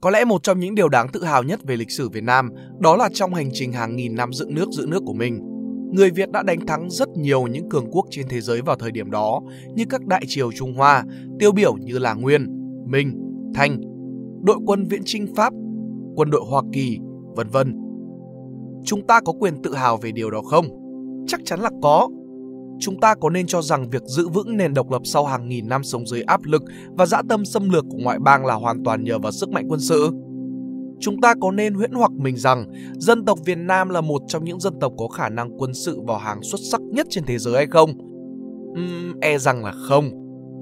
Có lẽ một trong những điều đáng tự hào nhất về lịch sử Việt Nam đó là trong hành trình hàng nghìn năm dựng nước giữ nước của mình, người Việt đã đánh thắng rất nhiều những cường quốc trên thế giới vào thời điểm đó như các đại triều Trung Hoa, tiêu biểu như là Nguyên, Minh, Thanh, đội quân viễn chinh Pháp, quân đội Hoa Kỳ, vân vân. Chúng ta có quyền tự hào về điều đó không? Chắc chắn là có. Chúng ta có nên cho rằng việc giữ vững nền độc lập sau hàng nghìn năm sống dưới áp lực và dã tâm xâm lược của ngoại bang là hoàn toàn nhờ vào sức mạnh quân sự? Chúng ta có nên huyễn hoặc mình rằng dân tộc Việt Nam là một trong những dân tộc có khả năng quân sự vào hàng xuất sắc nhất trên thế giới hay không? Uhm, e rằng là không.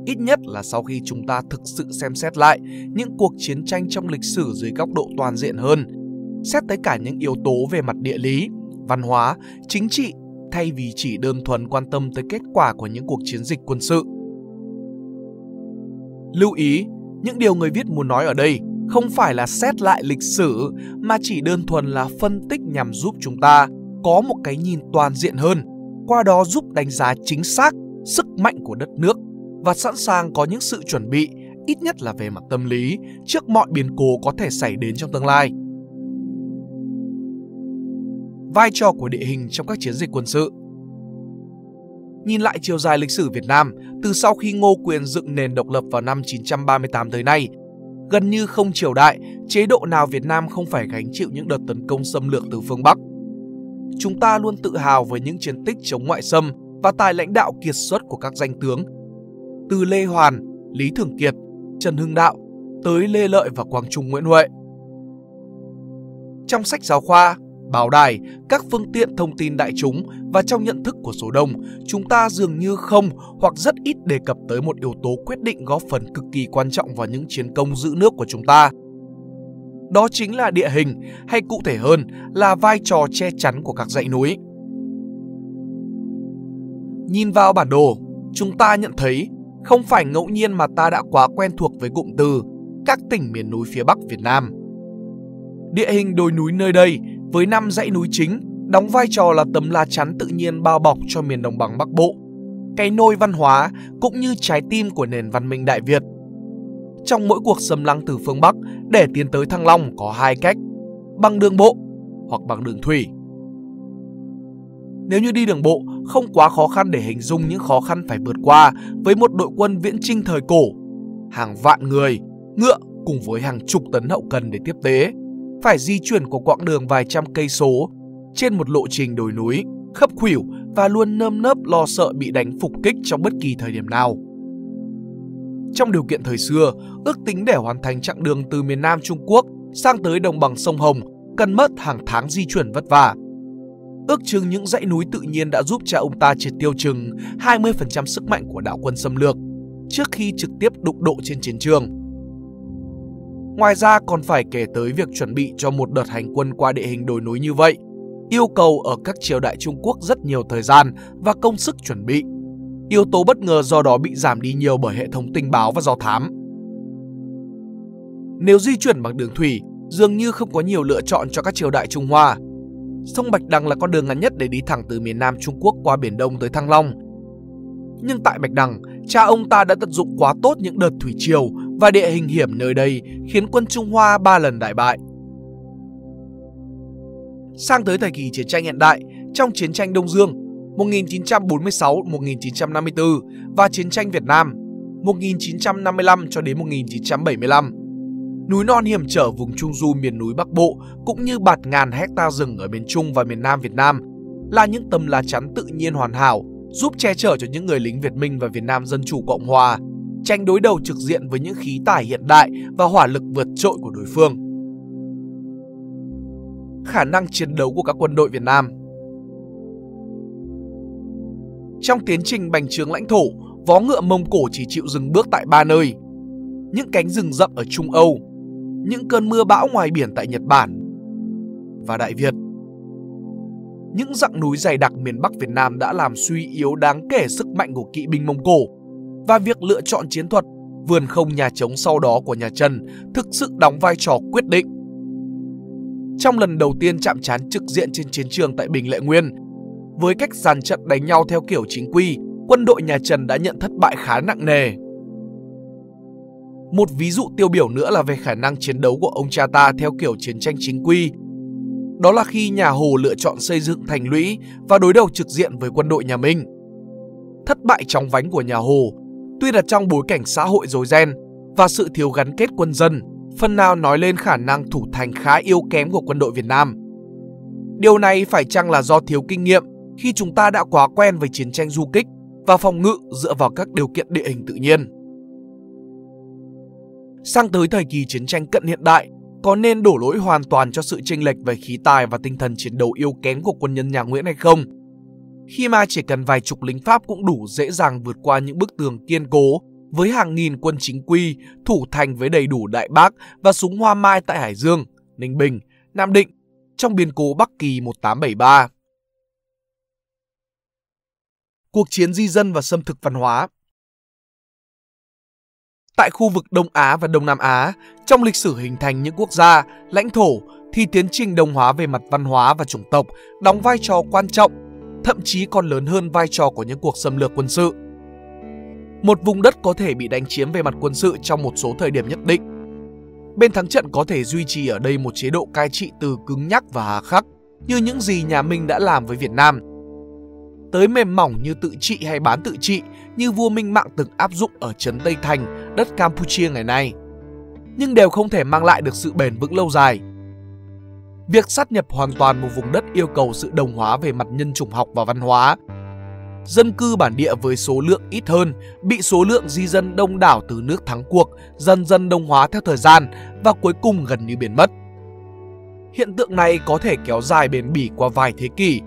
Ít nhất là sau khi chúng ta thực sự xem xét lại những cuộc chiến tranh trong lịch sử dưới góc độ toàn diện hơn, xét tới cả những yếu tố về mặt địa lý, văn hóa, chính trị thay vì chỉ đơn thuần quan tâm tới kết quả của những cuộc chiến dịch quân sự. Lưu ý, những điều người viết muốn nói ở đây không phải là xét lại lịch sử mà chỉ đơn thuần là phân tích nhằm giúp chúng ta có một cái nhìn toàn diện hơn, qua đó giúp đánh giá chính xác sức mạnh của đất nước và sẵn sàng có những sự chuẩn bị ít nhất là về mặt tâm lý trước mọi biến cố có thể xảy đến trong tương lai. Vai trò của địa hình trong các chiến dịch quân sự Nhìn lại chiều dài lịch sử Việt Nam, từ sau khi Ngô Quyền dựng nền độc lập vào năm 938 tới nay, gần như không triều đại, chế độ nào Việt Nam không phải gánh chịu những đợt tấn công xâm lược từ phương Bắc. Chúng ta luôn tự hào với những chiến tích chống ngoại xâm và tài lãnh đạo kiệt xuất của các danh tướng. Từ Lê Hoàn, Lý Thường Kiệt, Trần Hưng Đạo tới Lê Lợi và Quang Trung Nguyễn Huệ. Trong sách giáo khoa, báo đài, các phương tiện thông tin đại chúng và trong nhận thức của số đông, chúng ta dường như không hoặc rất ít đề cập tới một yếu tố quyết định góp phần cực kỳ quan trọng vào những chiến công giữ nước của chúng ta. Đó chính là địa hình, hay cụ thể hơn là vai trò che chắn của các dãy núi. Nhìn vào bản đồ, chúng ta nhận thấy không phải ngẫu nhiên mà ta đã quá quen thuộc với cụm từ các tỉnh miền núi phía Bắc Việt Nam. Địa hình đồi núi nơi đây với năm dãy núi chính đóng vai trò là tấm lá chắn tự nhiên bao bọc cho miền đồng bằng Bắc Bộ, cái nôi văn hóa cũng như trái tim của nền văn minh Đại Việt. Trong mỗi cuộc xâm lăng từ phương Bắc để tiến tới Thăng Long có hai cách, bằng đường bộ hoặc bằng đường thủy. Nếu như đi đường bộ, không quá khó khăn để hình dung những khó khăn phải vượt qua với một đội quân viễn trinh thời cổ, hàng vạn người, ngựa cùng với hàng chục tấn hậu cần để tiếp tế phải di chuyển của quãng đường vài trăm cây số trên một lộ trình đồi núi, khấp khuỷu và luôn nơm nớp lo sợ bị đánh phục kích trong bất kỳ thời điểm nào. Trong điều kiện thời xưa, ước tính để hoàn thành chặng đường từ miền Nam Trung Quốc sang tới đồng bằng sông Hồng cần mất hàng tháng di chuyển vất vả. Ước chừng những dãy núi tự nhiên đã giúp cha ông ta triệt tiêu chừng 20% sức mạnh của đạo quân xâm lược trước khi trực tiếp đụng độ trên chiến trường. Ngoài ra còn phải kể tới việc chuẩn bị cho một đợt hành quân qua địa hình đồi núi như vậy, yêu cầu ở các triều đại Trung Quốc rất nhiều thời gian và công sức chuẩn bị. Yếu tố bất ngờ do đó bị giảm đi nhiều bởi hệ thống tình báo và do thám. Nếu di chuyển bằng đường thủy, dường như không có nhiều lựa chọn cho các triều đại Trung Hoa. Sông Bạch Đằng là con đường ngắn nhất để đi thẳng từ miền Nam Trung Quốc qua Biển Đông tới Thăng Long. Nhưng tại Bạch Đằng, cha ông ta đã tận dụng quá tốt những đợt thủy triều và địa hình hiểm nơi đây khiến quân Trung Hoa ba lần đại bại. Sang tới thời kỳ chiến tranh hiện đại, trong chiến tranh Đông Dương 1946-1954 và chiến tranh Việt Nam 1955 cho đến 1975. Núi non hiểm trở vùng Trung Du miền núi Bắc Bộ cũng như bạt ngàn hecta rừng ở miền Trung và miền Nam Việt Nam là những tấm lá chắn tự nhiên hoàn hảo giúp che chở cho những người lính Việt Minh và Việt Nam Dân Chủ Cộng Hòa tranh đối đầu trực diện với những khí tải hiện đại và hỏa lực vượt trội của đối phương. Khả năng chiến đấu của các quân đội Việt Nam Trong tiến trình bành trướng lãnh thổ, vó ngựa Mông Cổ chỉ chịu dừng bước tại ba nơi. Những cánh rừng rậm ở Trung Âu, những cơn mưa bão ngoài biển tại Nhật Bản và Đại Việt. Những dặng núi dày đặc miền Bắc Việt Nam đã làm suy yếu đáng kể sức mạnh của kỵ binh Mông Cổ và việc lựa chọn chiến thuật vườn không nhà trống sau đó của nhà Trần thực sự đóng vai trò quyết định. Trong lần đầu tiên chạm trán trực diện trên chiến trường tại Bình Lệ Nguyên, với cách dàn trận đánh nhau theo kiểu chính quy, quân đội nhà Trần đã nhận thất bại khá nặng nề. Một ví dụ tiêu biểu nữa là về khả năng chiến đấu của ông cha ta theo kiểu chiến tranh chính quy. Đó là khi nhà Hồ lựa chọn xây dựng thành lũy và đối đầu trực diện với quân đội nhà Minh. Thất bại trong vánh của nhà Hồ, tuy là trong bối cảnh xã hội dối ren và sự thiếu gắn kết quân dân, phần nào nói lên khả năng thủ thành khá yếu kém của quân đội Việt Nam. Điều này phải chăng là do thiếu kinh nghiệm khi chúng ta đã quá quen với chiến tranh du kích và phòng ngự dựa vào các điều kiện địa hình tự nhiên. Sang tới thời kỳ chiến tranh cận hiện đại, có nên đổ lỗi hoàn toàn cho sự chênh lệch về khí tài và tinh thần chiến đấu yếu kém của quân nhân nhà Nguyễn hay không? Khi mà chỉ cần vài chục lính Pháp cũng đủ dễ dàng vượt qua những bức tường kiên cố với hàng nghìn quân chính quy thủ thành với đầy đủ đại bác và súng hoa mai tại Hải Dương, Ninh Bình, Nam Định trong biến cố Bắc Kỳ 1873. Cuộc chiến di dân và xâm thực văn hóa Tại khu vực Đông Á và Đông Nam Á, trong lịch sử hình thành những quốc gia, lãnh thổ thì tiến trình đồng hóa về mặt văn hóa và chủng tộc đóng vai trò quan trọng, thậm chí còn lớn hơn vai trò của những cuộc xâm lược quân sự. Một vùng đất có thể bị đánh chiếm về mặt quân sự trong một số thời điểm nhất định. Bên thắng trận có thể duy trì ở đây một chế độ cai trị từ cứng nhắc và hà khắc, như những gì nhà Minh đã làm với Việt Nam – tới mềm mỏng như tự trị hay bán tự trị như vua Minh Mạng từng áp dụng ở trấn Tây Thành, đất Campuchia ngày nay. Nhưng đều không thể mang lại được sự bền vững lâu dài. Việc sát nhập hoàn toàn một vùng đất yêu cầu sự đồng hóa về mặt nhân chủng học và văn hóa. Dân cư bản địa với số lượng ít hơn, bị số lượng di dân đông đảo từ nước thắng cuộc, dần dần đồng hóa theo thời gian và cuối cùng gần như biến mất. Hiện tượng này có thể kéo dài bền bỉ qua vài thế kỷ,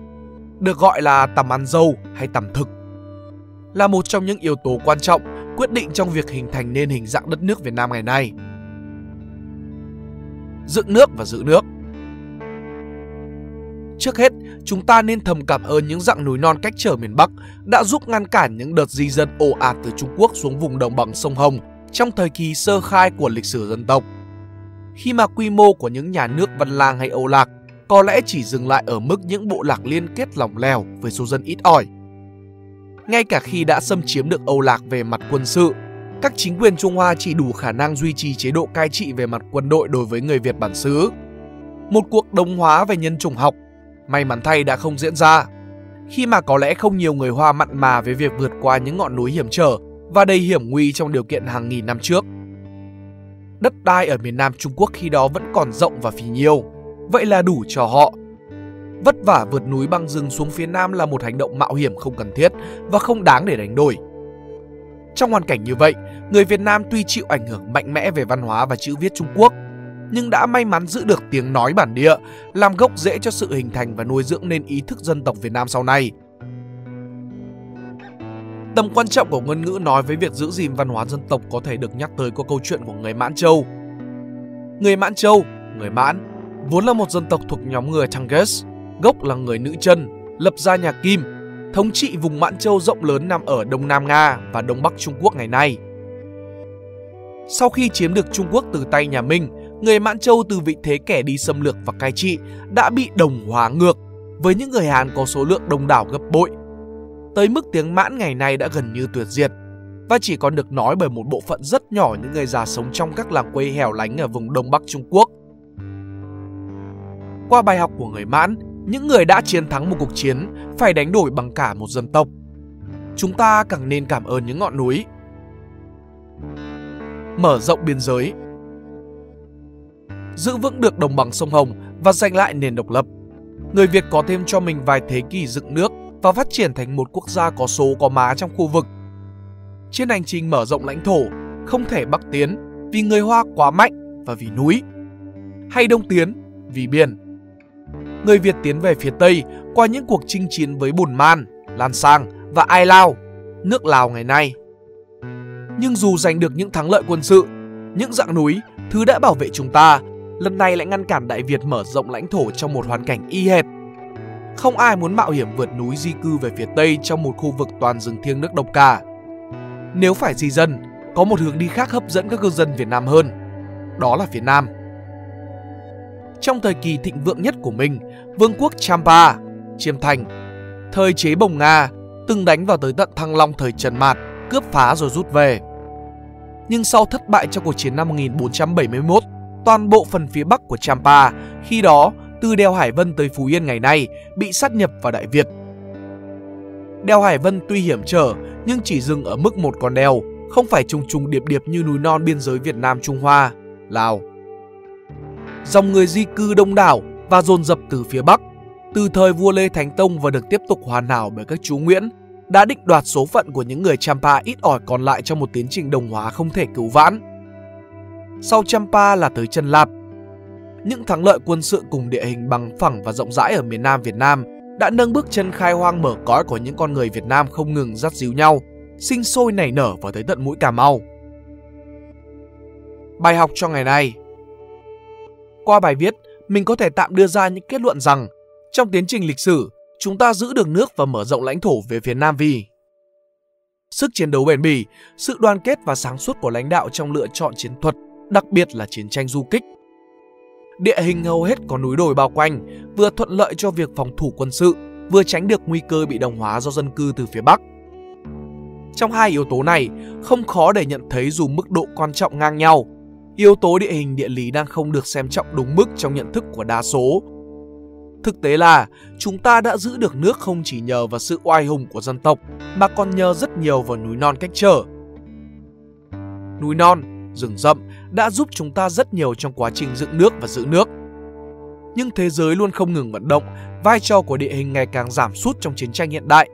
được gọi là tầm ăn dâu hay tầm thực là một trong những yếu tố quan trọng quyết định trong việc hình thành nên hình dạng đất nước Việt Nam ngày nay. Dựng nước và giữ nước Trước hết, chúng ta nên thầm cảm ơn những dặng núi non cách trở miền Bắc đã giúp ngăn cản những đợt di dân ồ ạt từ Trung Quốc xuống vùng đồng bằng sông Hồng trong thời kỳ sơ khai của lịch sử dân tộc. Khi mà quy mô của những nhà nước Văn Lang hay Âu Lạc có lẽ chỉ dừng lại ở mức những bộ lạc liên kết lỏng lẻo với số dân ít ỏi. Ngay cả khi đã xâm chiếm được Âu Lạc về mặt quân sự, các chính quyền Trung Hoa chỉ đủ khả năng duy trì chế độ cai trị về mặt quân đội đối với người Việt bản xứ. Một cuộc đồng hóa về nhân chủng học, may mắn thay đã không diễn ra, khi mà có lẽ không nhiều người Hoa mặn mà với việc vượt qua những ngọn núi hiểm trở và đầy hiểm nguy trong điều kiện hàng nghìn năm trước. Đất đai ở miền Nam Trung Quốc khi đó vẫn còn rộng và phì nhiêu, vậy là đủ cho họ. Vất vả vượt núi băng rừng xuống phía Nam là một hành động mạo hiểm không cần thiết và không đáng để đánh đổi. Trong hoàn cảnh như vậy, người Việt Nam tuy chịu ảnh hưởng mạnh mẽ về văn hóa và chữ viết Trung Quốc, nhưng đã may mắn giữ được tiếng nói bản địa, làm gốc rễ cho sự hình thành và nuôi dưỡng nên ý thức dân tộc Việt Nam sau này. Tầm quan trọng của ngôn ngữ nói với việc giữ gìn văn hóa dân tộc có thể được nhắc tới qua câu chuyện của người Mãn Châu. Người Mãn Châu, người Mãn vốn là một dân tộc thuộc nhóm người Changes, gốc là người nữ chân, lập ra nhà Kim, thống trị vùng Mãn Châu rộng lớn nằm ở Đông Nam Nga và Đông Bắc Trung Quốc ngày nay. Sau khi chiếm được Trung Quốc từ tay nhà Minh, người Mãn Châu từ vị thế kẻ đi xâm lược và cai trị đã bị đồng hóa ngược với những người Hàn có số lượng đông đảo gấp bội. Tới mức tiếng Mãn ngày nay đã gần như tuyệt diệt và chỉ còn được nói bởi một bộ phận rất nhỏ những người già sống trong các làng quê hẻo lánh ở vùng Đông Bắc Trung Quốc qua bài học của người Mãn, những người đã chiến thắng một cuộc chiến phải đánh đổi bằng cả một dân tộc. Chúng ta càng nên cảm ơn những ngọn núi. Mở rộng biên giới Giữ vững được đồng bằng sông Hồng và giành lại nền độc lập. Người Việt có thêm cho mình vài thế kỷ dựng nước và phát triển thành một quốc gia có số có má trong khu vực. Trên hành trình mở rộng lãnh thổ, không thể Bắc tiến vì người Hoa quá mạnh và vì núi, hay Đông tiến vì biển người Việt tiến về phía Tây qua những cuộc chinh chiến với Bùn Man, Lan Sang và Ai Lao, nước Lào ngày nay. Nhưng dù giành được những thắng lợi quân sự, những dạng núi, thứ đã bảo vệ chúng ta, lần này lại ngăn cản Đại Việt mở rộng lãnh thổ trong một hoàn cảnh y hệt. Không ai muốn mạo hiểm vượt núi di cư về phía Tây trong một khu vực toàn rừng thiêng nước độc cả. Nếu phải di dân, có một hướng đi khác hấp dẫn các cư dân Việt Nam hơn. Đó là phía Nam. Trong thời kỳ thịnh vượng nhất của mình, vương quốc Champa, Chiêm Thành, thời chế Bồng Nga từng đánh vào tới tận Thăng Long thời Trần Mạt, cướp phá rồi rút về. nhưng sau thất bại trong cuộc chiến năm 1471, toàn bộ phần phía bắc của Champa, khi đó từ đèo Hải Vân tới Phú Yên ngày nay, bị sát nhập vào Đại Việt. Đèo Hải Vân tuy hiểm trở nhưng chỉ dừng ở mức một con đèo, không phải trùng trùng điệp điệp như núi non biên giới Việt Nam Trung Hoa, Lào. Dòng người di cư đông đảo và dồn dập từ phía Bắc, từ thời vua Lê Thánh Tông và được tiếp tục hoàn hảo bởi các chú Nguyễn, đã định đoạt số phận của những người Champa ít ỏi còn lại trong một tiến trình đồng hóa không thể cứu vãn. Sau Champa là tới Chân Lạp. Những thắng lợi quân sự cùng địa hình bằng phẳng và rộng rãi ở miền Nam Việt Nam đã nâng bước chân khai hoang mở cõi của những con người Việt Nam không ngừng dắt díu nhau, sinh sôi nảy nở và tới tận mũi Cà Mau. Bài học cho ngày nay Qua bài viết, mình có thể tạm đưa ra những kết luận rằng trong tiến trình lịch sử, chúng ta giữ được nước và mở rộng lãnh thổ về phía Nam vì sức chiến đấu bền bỉ, sự đoàn kết và sáng suốt của lãnh đạo trong lựa chọn chiến thuật, đặc biệt là chiến tranh du kích. Địa hình hầu hết có núi đồi bao quanh, vừa thuận lợi cho việc phòng thủ quân sự, vừa tránh được nguy cơ bị đồng hóa do dân cư từ phía Bắc. Trong hai yếu tố này, không khó để nhận thấy dù mức độ quan trọng ngang nhau, yếu tố địa hình địa lý đang không được xem trọng đúng mức trong nhận thức của đa số Thực tế là chúng ta đã giữ được nước không chỉ nhờ vào sự oai hùng của dân tộc mà còn nhờ rất nhiều vào núi non cách trở. Núi non, rừng rậm đã giúp chúng ta rất nhiều trong quá trình dựng nước và giữ nước. Nhưng thế giới luôn không ngừng vận động, vai trò của địa hình ngày càng giảm sút trong chiến tranh hiện đại.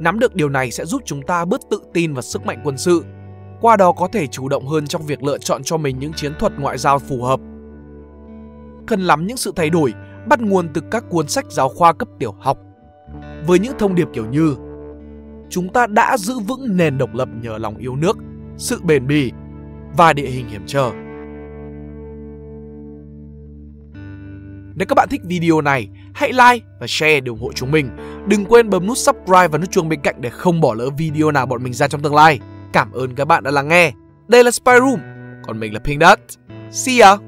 Nắm được điều này sẽ giúp chúng ta bớt tự tin và sức mạnh quân sự, qua đó có thể chủ động hơn trong việc lựa chọn cho mình những chiến thuật ngoại giao phù hợp. Cần lắm những sự thay đổi bắt nguồn từ các cuốn sách giáo khoa cấp tiểu học với những thông điệp kiểu như chúng ta đã giữ vững nền độc lập nhờ lòng yêu nước, sự bền bỉ và địa hình hiểm trở. Nếu các bạn thích video này, hãy like và share để ủng hộ chúng mình. Đừng quên bấm nút subscribe và nút chuông bên cạnh để không bỏ lỡ video nào bọn mình ra trong tương lai. Cảm ơn các bạn đã lắng nghe. Đây là Spy Room, còn mình là Pink Dot. See ya!